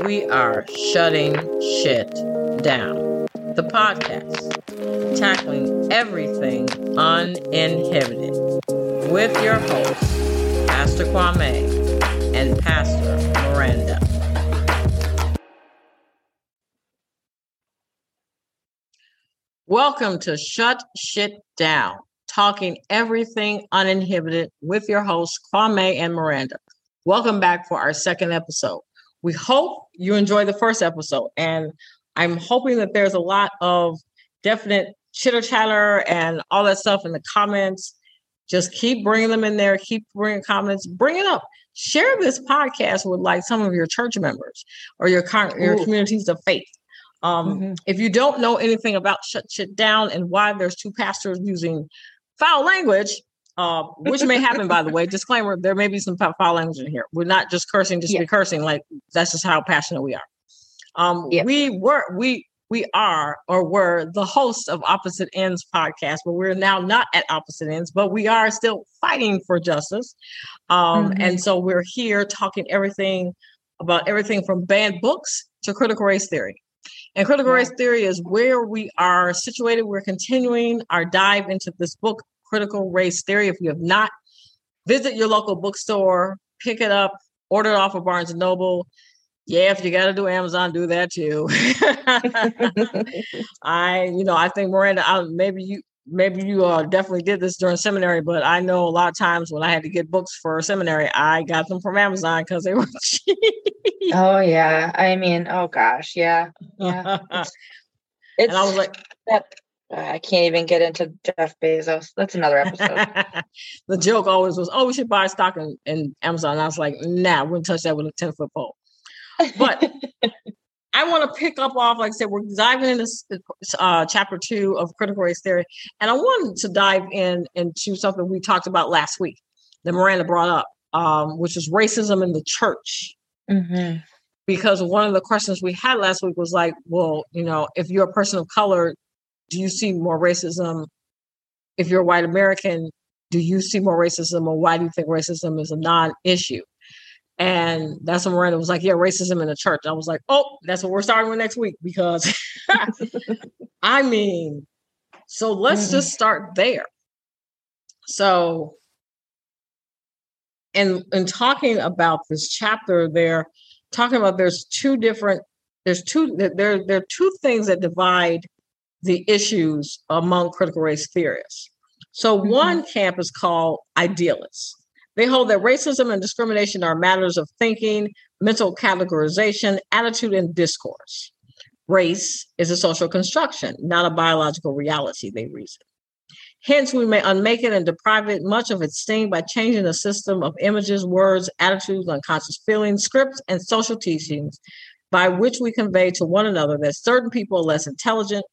we are shutting shit down. The podcast, tackling everything uninhibited, with your hosts, Pastor Kwame and Pastor Miranda. Welcome to Shut Shit Down, talking everything uninhibited with your hosts, Kwame and Miranda. Welcome back for our second episode. We hope you enjoyed the first episode, and I'm hoping that there's a lot of definite chitter chatter and all that stuff in the comments. Just keep bringing them in there. Keep bringing comments. Bring it up. Share this podcast with like some of your church members or your con- your communities of faith. Um, mm-hmm. If you don't know anything about shut shit down and why there's two pastors using foul language, uh, which may happen, by the way. Disclaimer: there may be some foul language in here. We're not just cursing, just yeah. be cursing. Like that's just how passionate we are. Um, yeah. we were we we are or were the hosts of Opposite Ends podcast, but we're now not at Opposite Ends, but we are still fighting for justice. Um, mm-hmm. And so we're here talking everything about everything from banned books to critical race theory. And critical race theory is where we are situated. We're continuing our dive into this book, Critical Race Theory. If you have not, visit your local bookstore, pick it up, order it off of Barnes and Noble. Yeah, if you got to do Amazon, do that too. I, you know, I think Miranda, I, maybe you, maybe you uh, definitely did this during seminary, but I know a lot of times when I had to get books for seminary, I got them from Amazon because they were cheap. Oh yeah, I mean, oh gosh, yeah, yeah. It's, and I was like, that, I can't even get into Jeff Bezos. That's another episode. the joke always was, "Oh, we should buy stock in, in Amazon." And I was like, "Nah, wouldn't touch that with a ten foot pole." But I want to pick up off, like I said, we're diving into uh, chapter two of critical race theory, and I wanted to dive in into something we talked about last week that Miranda brought up, um, which is racism in the church. Mm-hmm. Because one of the questions we had last week was like, well, you know, if you're a person of color, do you see more racism? If you're a white American, do you see more racism, or why do you think racism is a non-issue? And that's when Miranda was like, Yeah, racism in the church. I was like, Oh, that's what we're starting with next week because I mean, so let's mm-hmm. just start there. So, and in talking about this chapter, there, talking about there's two different, there's two there there are two things that divide the issues among critical race theorists. So mm-hmm. one camp is called idealists. They hold that racism and discrimination are matters of thinking, mental categorization, attitude, and discourse. Race is a social construction, not a biological reality, they reason. Hence, we may unmake it and deprive it much of its sting by changing the system of images, words, attitudes, unconscious feelings, scripts, and social teachings by which we convey to one another that certain people are less intelligent,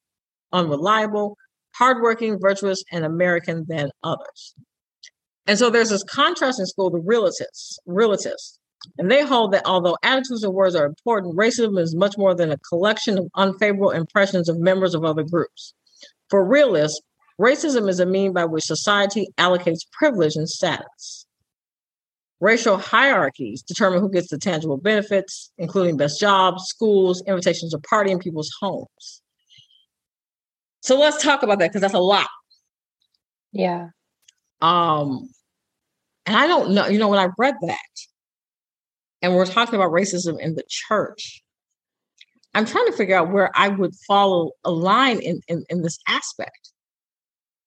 unreliable, hardworking, virtuous, and American than others. And so there's this contrast in school, the relativists, relativists. And they hold that although attitudes and words are important, racism is much more than a collection of unfavorable impressions of members of other groups. For realists, racism is a mean by which society allocates privilege and status. Racial hierarchies determine who gets the tangible benefits, including best jobs, schools, invitations to party in people's homes. So let's talk about that because that's a lot. Yeah. Um, and I don't know, you know, when I read that, and we're talking about racism in the church, I'm trying to figure out where I would follow a line in, in, in this aspect.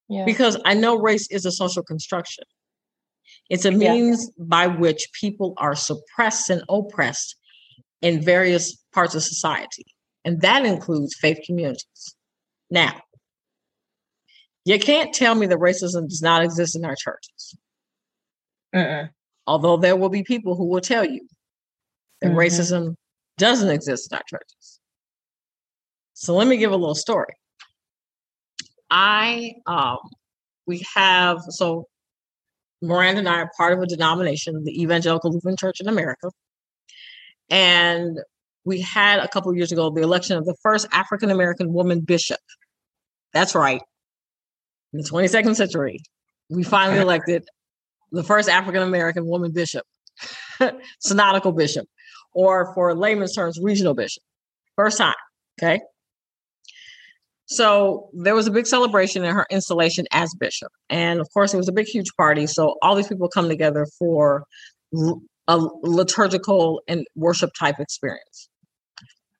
Yeah. Because I know race is a social construction. It's a means yeah. by which people are suppressed and oppressed in various parts of society. And that includes faith communities. Now, you can't tell me that racism does not exist in our churches. Uh-uh. Although there will be people who will tell you that mm-hmm. racism doesn't exist in our churches. So let me give a little story. I um we have so Miranda and I are part of a denomination, the Evangelical Lutheran Church in America. And we had a couple years ago the election of the first African American woman bishop. That's right. In the 22nd century, we finally elected the first African American woman bishop, synodical bishop, or for layman's terms, regional bishop. First time. Okay. So there was a big celebration in her installation as bishop. And of course, it was a big, huge party. So all these people come together for a liturgical and worship type experience.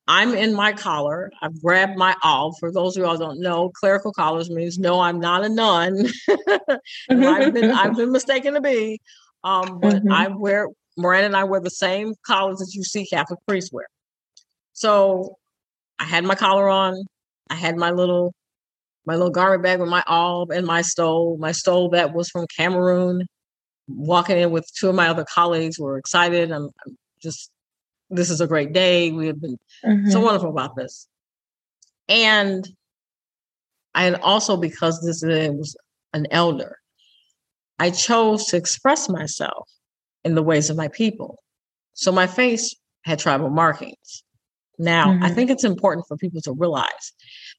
I'm in my collar. I've grabbed my alb. For those of you all don't know, clerical collars means no, I'm not a nun. I've been I've been mistaken to be. Um, but mm-hmm. I wear Miranda and I wear the same collars that you see Catholic priests wear. So I had my collar on. I had my little my little garment bag with my alb and my stole. My stole that was from Cameroon. Walking in with two of my other colleagues, were excited. I'm, I'm just this is a great day. We have been mm-hmm. so wonderful about this. And and also because this was an elder, I chose to express myself in the ways of my people. So my face had tribal markings. Now, mm-hmm. I think it's important for people to realize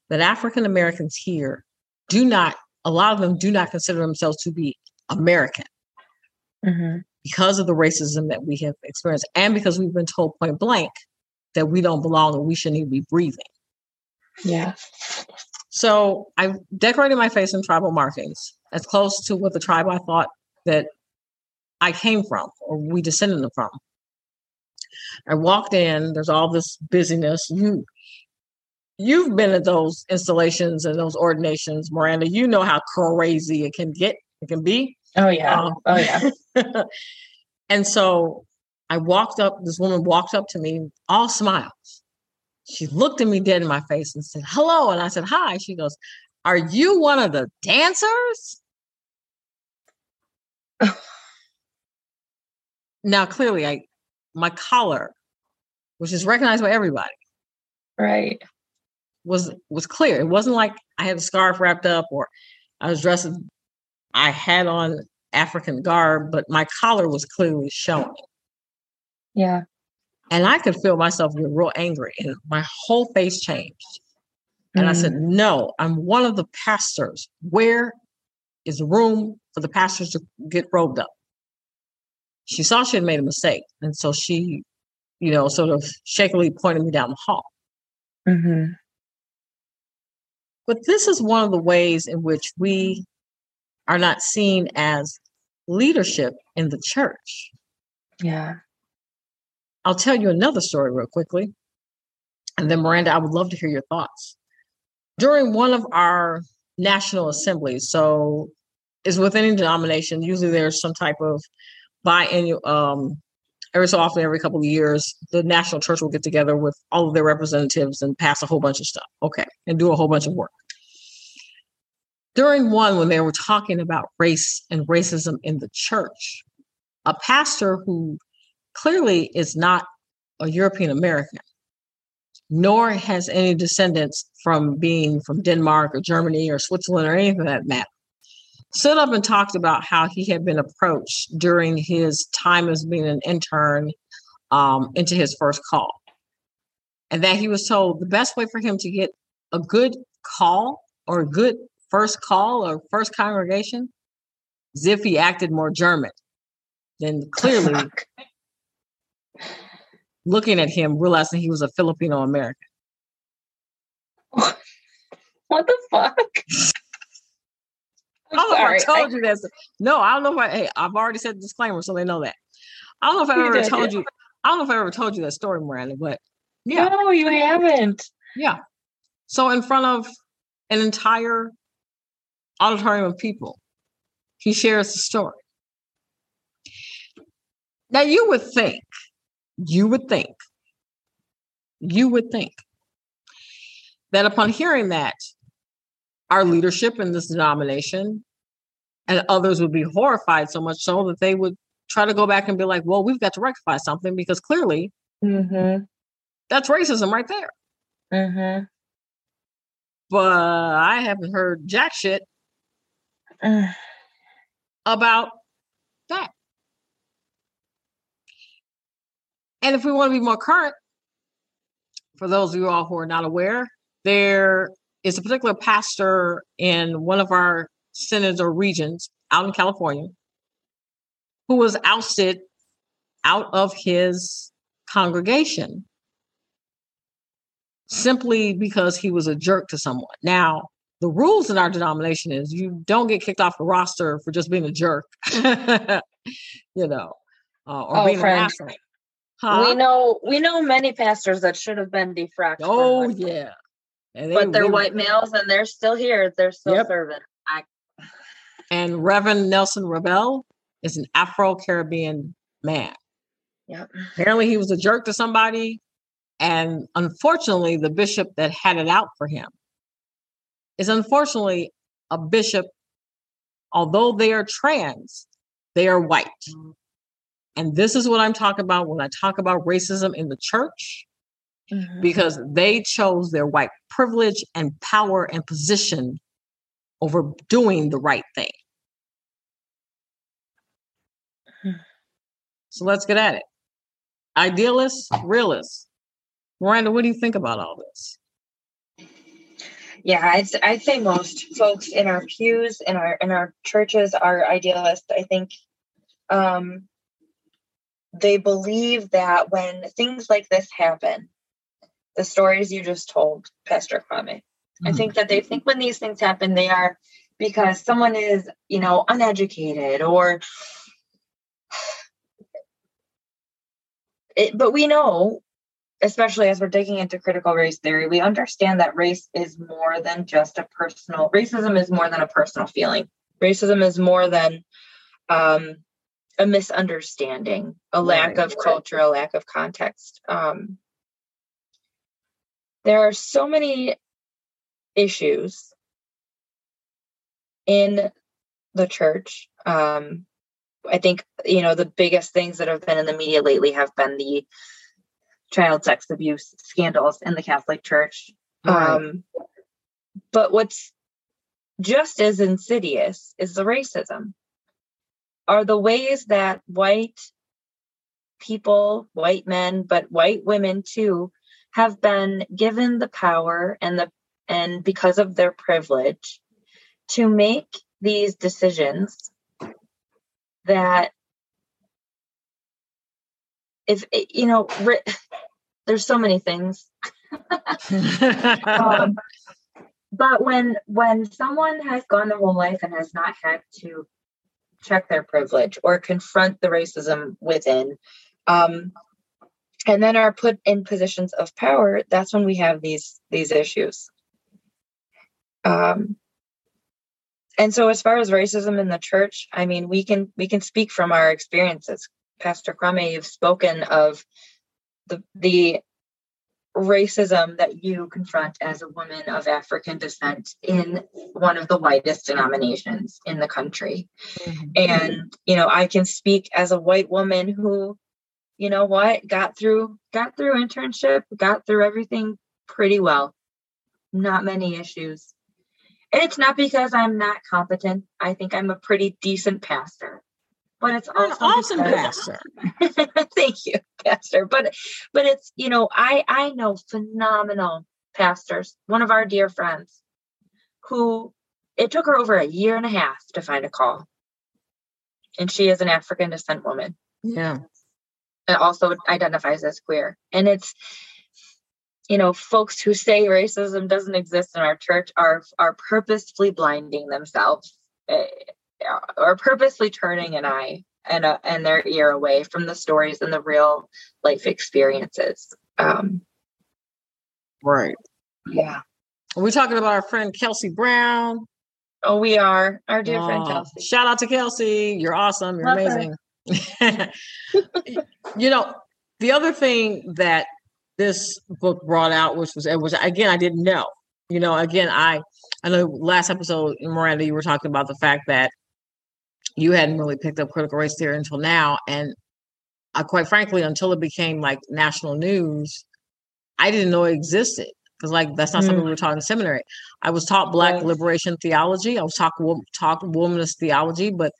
that African Americans here do not, a lot of them do not consider themselves to be American mm-hmm. Because of the racism that we have experienced and because we've been told point blank that we don't belong and we shouldn't even be breathing. Yeah. So I decorated my face in tribal markings as close to what the tribe I thought that I came from or we descended from. I walked in, there's all this busyness. You you've been at those installations and those ordinations, Miranda. You know how crazy it can get, it can be. Oh yeah. Um, oh yeah. and so I walked up, this woman walked up to me, all smiles. She looked at me dead in my face and said, Hello. And I said, Hi. She goes, Are you one of the dancers? now clearly I my collar, which is recognized by everybody. Right. Was was clear. It wasn't like I had a scarf wrapped up or I was dressed I had on African garb, but my collar was clearly showing. Yeah. And I could feel myself get real angry and my whole face changed. And mm. I said. No, I'm one of the pastors. Where is room for the pastors to get robed up? She saw she had made a mistake. And so she, you know, sort of shakily pointed me down the hall. Mm-hmm. But this is one of the ways in which we are not seen as leadership in the church. Yeah. I'll tell you another story real quickly. And then, Miranda, I would love to hear your thoughts. During one of our national assemblies, so is with any denomination, usually there's some type of biannual, um, every so often, every couple of years, the national church will get together with all of their representatives and pass a whole bunch of stuff. Okay. And do a whole bunch of work. During one, when they were talking about race and racism in the church, a pastor who clearly is not a European American, nor has any descendants from being from Denmark or Germany or Switzerland or anything of that matter, stood up and talked about how he had been approached during his time as being an intern um, into his first call. And that he was told the best way for him to get a good call or a good first call or first congregation he acted more German. Then clearly looking at him, realizing he was a Filipino American. What the fuck? I don't know if I told I, you that. No, I don't know if I. Hey, I've already said the disclaimer, so they know that. I don't know if I ever did, told yeah. you. I don't know if I ever told you that story, Miranda, but yeah. No, you haven't. Yeah. So in front of an entire auditorium of people, he shares the story. Now you would think you would think, you would think that upon hearing that, our leadership in this denomination and others would be horrified so much so that they would try to go back and be like, well, we've got to rectify something because clearly mm-hmm. that's racism right there. Mm-hmm. But I haven't heard jack shit about that. And if we want to be more current, for those of you all who are not aware, there is a particular pastor in one of our synods or regions out in California who was ousted out of his congregation simply because he was a jerk to someone. Now, the rules in our denomination is you don't get kicked off the roster for just being a jerk, you know, uh, or oh, being friend. an asshole. Huh? We know we know many pastors that should have been defracted. Oh yeah, they, but they're white males and they're still here. They're still yep. serving. I... And Reverend Nelson Rabell is an Afro Caribbean man. Yep. Apparently, he was a jerk to somebody, and unfortunately, the bishop that had it out for him is unfortunately a bishop. Although they are trans, they are white. Mm-hmm. And this is what I'm talking about when I talk about racism in the church, mm-hmm. because they chose their white privilege and power and position over doing the right thing. So let's get at it. Idealists, realists. Miranda, what do you think about all this? Yeah, I'd, I'd say most folks in our pews in our in our churches are idealists. I think um, they believe that when things like this happen, the stories you just told, Pastor Kwame, mm-hmm. I think that they think when these things happen, they are because someone is, you know, uneducated or it, but we know especially as we're digging into critical race theory we understand that race is more than just a personal racism is more than a personal feeling racism is more than um, a misunderstanding, a lack right. of culture, a lack of context. Um, there are so many issues in the church. Um, I think, you know, the biggest things that have been in the media lately have been the child sex abuse scandals in the Catholic Church. Right. Um, but what's just as insidious is the racism are the ways that white people, white men, but white women too, have been given the power and the and because of their privilege to make these decisions that if you know there's so many things. Um, but when when someone has gone their whole life and has not had to check their privilege or confront the racism within um, and then are put in positions of power that's when we have these these issues. Um, and so as far as racism in the church i mean we can we can speak from our experiences. Pastor Kwame, you've spoken of the the racism that you confront as a woman of African descent in one of the whitest denominations in the country. Mm-hmm. And, you know, I can speak as a white woman who, you know what, got through got through internship, got through everything pretty well. Not many issues. And it's not because I'm not competent. I think I'm a pretty decent pastor but it's also awesome pastor. Thank you, pastor. But but it's you know I I know phenomenal pastors. One of our dear friends, who it took her over a year and a half to find a call, and she is an African descent woman. Yeah, and also identifies as queer, and it's you know folks who say racism doesn't exist in our church are are purposefully blinding themselves eh, or purposely turning an eye and a, and their ear away from the stories and the real life experiences. Um, right. Yeah. We're we talking about our friend Kelsey Brown? Oh, we are. Our dear oh, friend Kelsey. Shout out to Kelsey. You're awesome. You're Love amazing. you know, the other thing that this book brought out, which was, which again, I didn't know. You know, again, I I know last episode, Miranda, you were talking about the fact that you hadn't really picked up critical race theory until now. And I, quite frankly, until it became like national news, I didn't know it existed because like that's not mm. something we were taught in seminary. I was taught Black right. liberation theology. I was taught taught womanist theology, but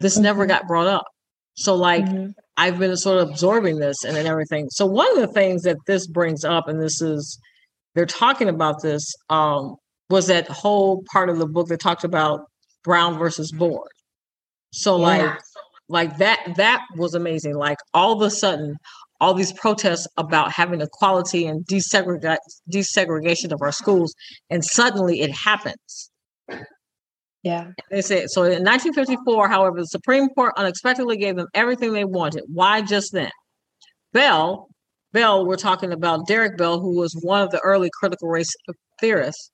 this mm-hmm. never got brought up. So like mm-hmm. I've been sort of absorbing this and, and everything. So one of the things that this brings up, and this is they're talking about this, um, was that whole part of the book that talked about Brown versus Board. So yeah. like like that that was amazing. Like all of a sudden, all these protests about having equality and desegregate, desegregation of our schools, and suddenly it happens. Yeah. They say so in 1954, however, the Supreme Court unexpectedly gave them everything they wanted. Why just then? Bell, Bell, we're talking about Derek Bell, who was one of the early critical race theorists.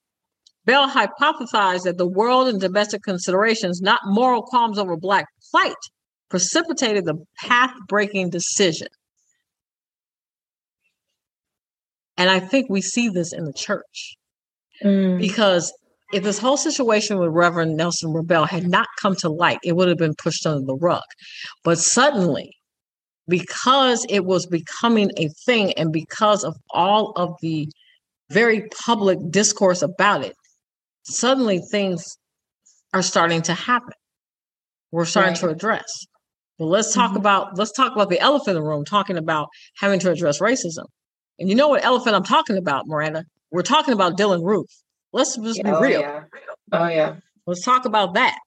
Bell hypothesized that the world and domestic considerations, not moral qualms over black plight, precipitated the path breaking decision. And I think we see this in the church mm. because if this whole situation with Reverend Nelson Rabell had not come to light, it would have been pushed under the rug. But suddenly, because it was becoming a thing and because of all of the very public discourse about it, suddenly things are starting to happen. We're starting right. to address. But let's talk mm-hmm. about let's talk about the elephant in the room, talking about having to address racism. And you know what elephant I'm talking about, Miranda? We're talking about Dylann Roof. Let's just be oh, real. Yeah. Oh yeah. Let's talk about that.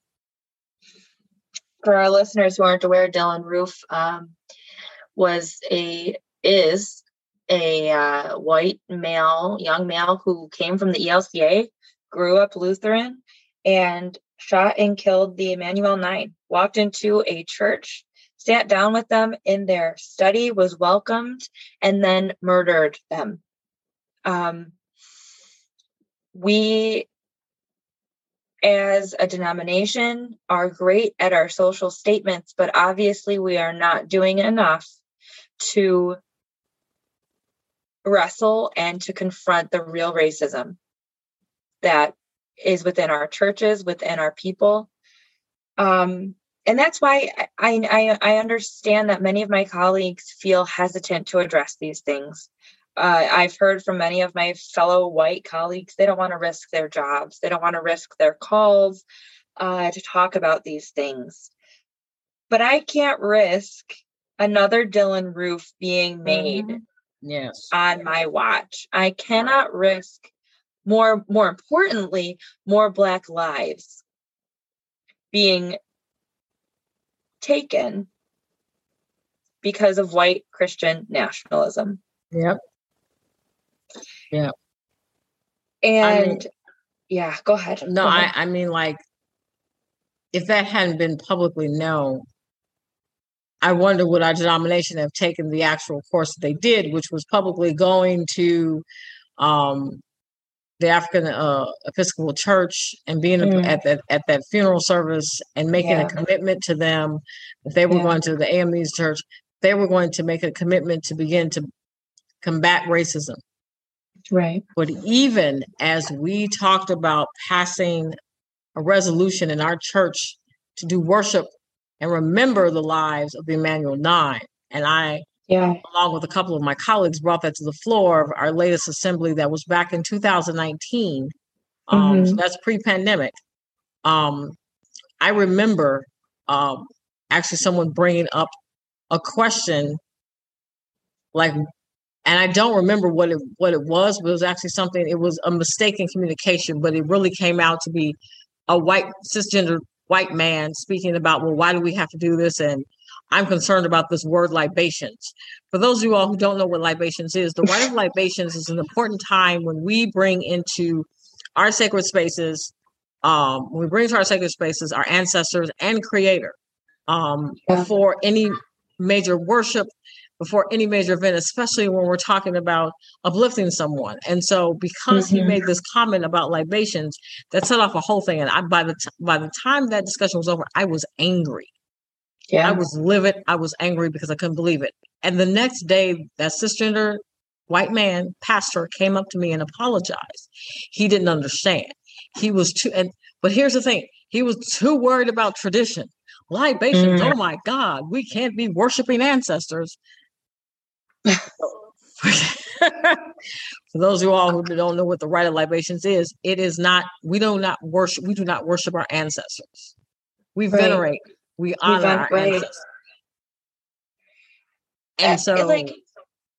For our listeners who aren't aware, Dylann Roof um, was a is a uh, white male, young male who came from the ELCA, grew up Lutheran, and shot and killed the Emanuel Nine. Walked into a church, sat down with them in their study, was welcomed, and then murdered them. Um, we as a denomination are great at our social statements, but obviously we are not doing enough to wrestle and to confront the real racism that is within our churches, within our people. Um, and that's why I, I, I understand that many of my colleagues feel hesitant to address these things uh, I've heard from many of my fellow white colleagues, they don't want to risk their jobs. They don't want to risk their calls uh, to talk about these things. But I can't risk another Dylann Roof being made mm-hmm. yes. on my watch. I cannot risk more, more importantly, more Black lives being taken because of white Christian nationalism. Yep. Yeah. And I mean, yeah, go ahead. No, go ahead. I, I mean, like, if that hadn't been publicly known, I wonder would our denomination have taken the actual course that they did, which was publicly going to um, the African uh, Episcopal Church and being mm. at that at that funeral service and making yeah. a commitment to them that they were yeah. going to the AME's church. They were going to make a commitment to begin to combat racism. Right. But even as we talked about passing a resolution in our church to do worship and remember the lives of the Emanuel Nine, and I, yeah, along with a couple of my colleagues, brought that to the floor of our latest assembly that was back in 2019. Um, mm-hmm. so that's pre-pandemic. Um, I remember um, actually someone bringing up a question like and I don't remember what it what it was, but it was actually something. It was a mistake in communication, but it really came out to be a white cisgender white man speaking about, well, why do we have to do this? And I'm concerned about this word libations. For those of you all who don't know what libations is, the rite of libations is an important time when we bring into our sacred spaces, um, when we bring to our sacred spaces our ancestors and creator um, before any major worship before any major event, especially when we're talking about uplifting someone. And so, because mm-hmm. he made this comment about libations, that set off a whole thing. And I, by the t- by the time that discussion was over, I was angry. Yeah, I was livid. I was angry because I couldn't believe it. And the next day, that cisgender white man pastor came up to me and apologized. He didn't understand. He was too. And but here's the thing: he was too worried about tradition libations. Mm. Oh my God, we can't be worshiping ancestors. For those of you all who don't know what the rite of libations is, it is not, we do not worship, we do not worship our ancestors. We right. venerate, we honor our right. ancestors. And so like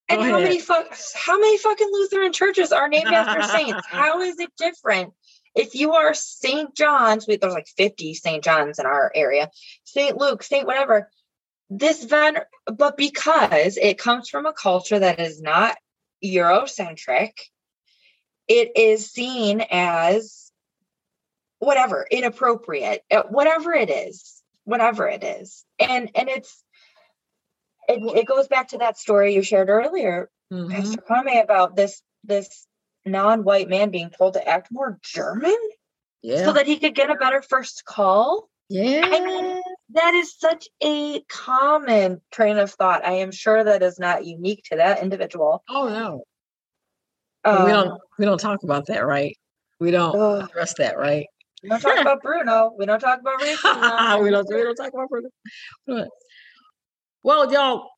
and how many fuck how many fucking Lutheran churches are named after saints? how is it different? If you are St. John's, we, there's like 50 St. John's in our area, St. Luke, St. whatever, this ven but because it comes from a culture that is not eurocentric it is seen as whatever inappropriate uh, whatever it is whatever it is. And and it's it, it goes back to that story you shared earlier. Mm-hmm. pastor Kwame, about this this non-white man being told to act more german yeah. so that he could get a better first call? Yeah i mean that is such a common train of thought. I am sure that is not unique to that individual. Oh no. Um, we don't we don't talk about that right? We don't address that right we don't talk about Bruno. We don't talk about racism. we don't. We don't talk about Bruno. Well, y'all,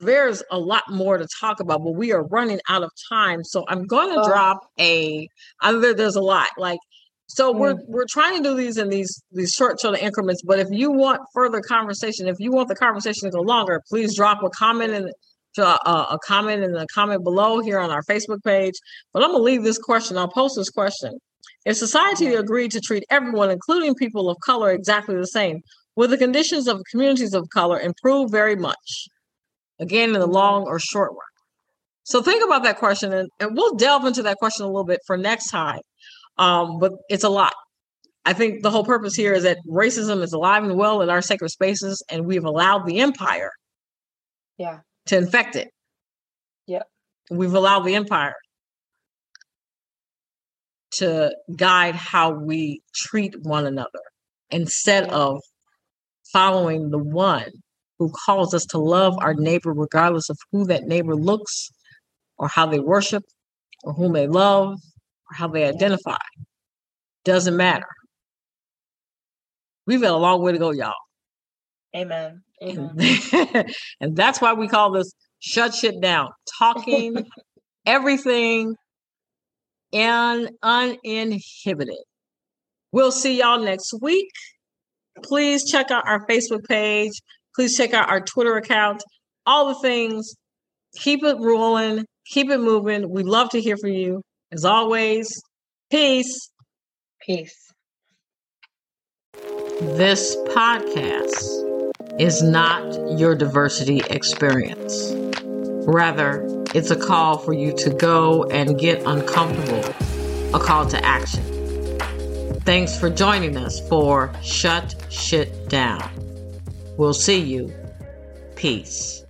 there's a lot more to talk about, but we are running out of time. So I'm going to oh. drop a. I, there, there's a lot. Like, so mm. we're we're trying to do these in these these short short increments. But if you want further conversation, if you want the conversation to go longer, please drop a comment in to a, uh, a comment in the comment below here on our Facebook page. But I'm gonna leave this question. I'll post this question. If society agreed to treat everyone, including people of color, exactly the same, would the conditions of communities of color improve very much? Again, in the long or short run. So think about that question, and, and we'll delve into that question a little bit for next time. Um, but it's a lot. I think the whole purpose here is that racism is alive and well in our sacred spaces, and we've allowed the empire, yeah, to infect it. Yeah, we've allowed the empire to guide how we treat one another instead of following the one who calls us to love our neighbor regardless of who that neighbor looks or how they worship or whom they love or how they identify. Doesn't matter. We've got a long way to go, y'all. Amen. Amen. and that's why we call this shut shit down. Talking everything and uninhibited. We'll see y'all next week. Please check out our Facebook page. Please check out our Twitter account. All the things. Keep it rolling. Keep it moving. We love to hear from you. As always, peace. Peace. This podcast is not your diversity experience. Rather, it's a call for you to go and get uncomfortable, a call to action. Thanks for joining us for Shut Shit Down. We'll see you. Peace.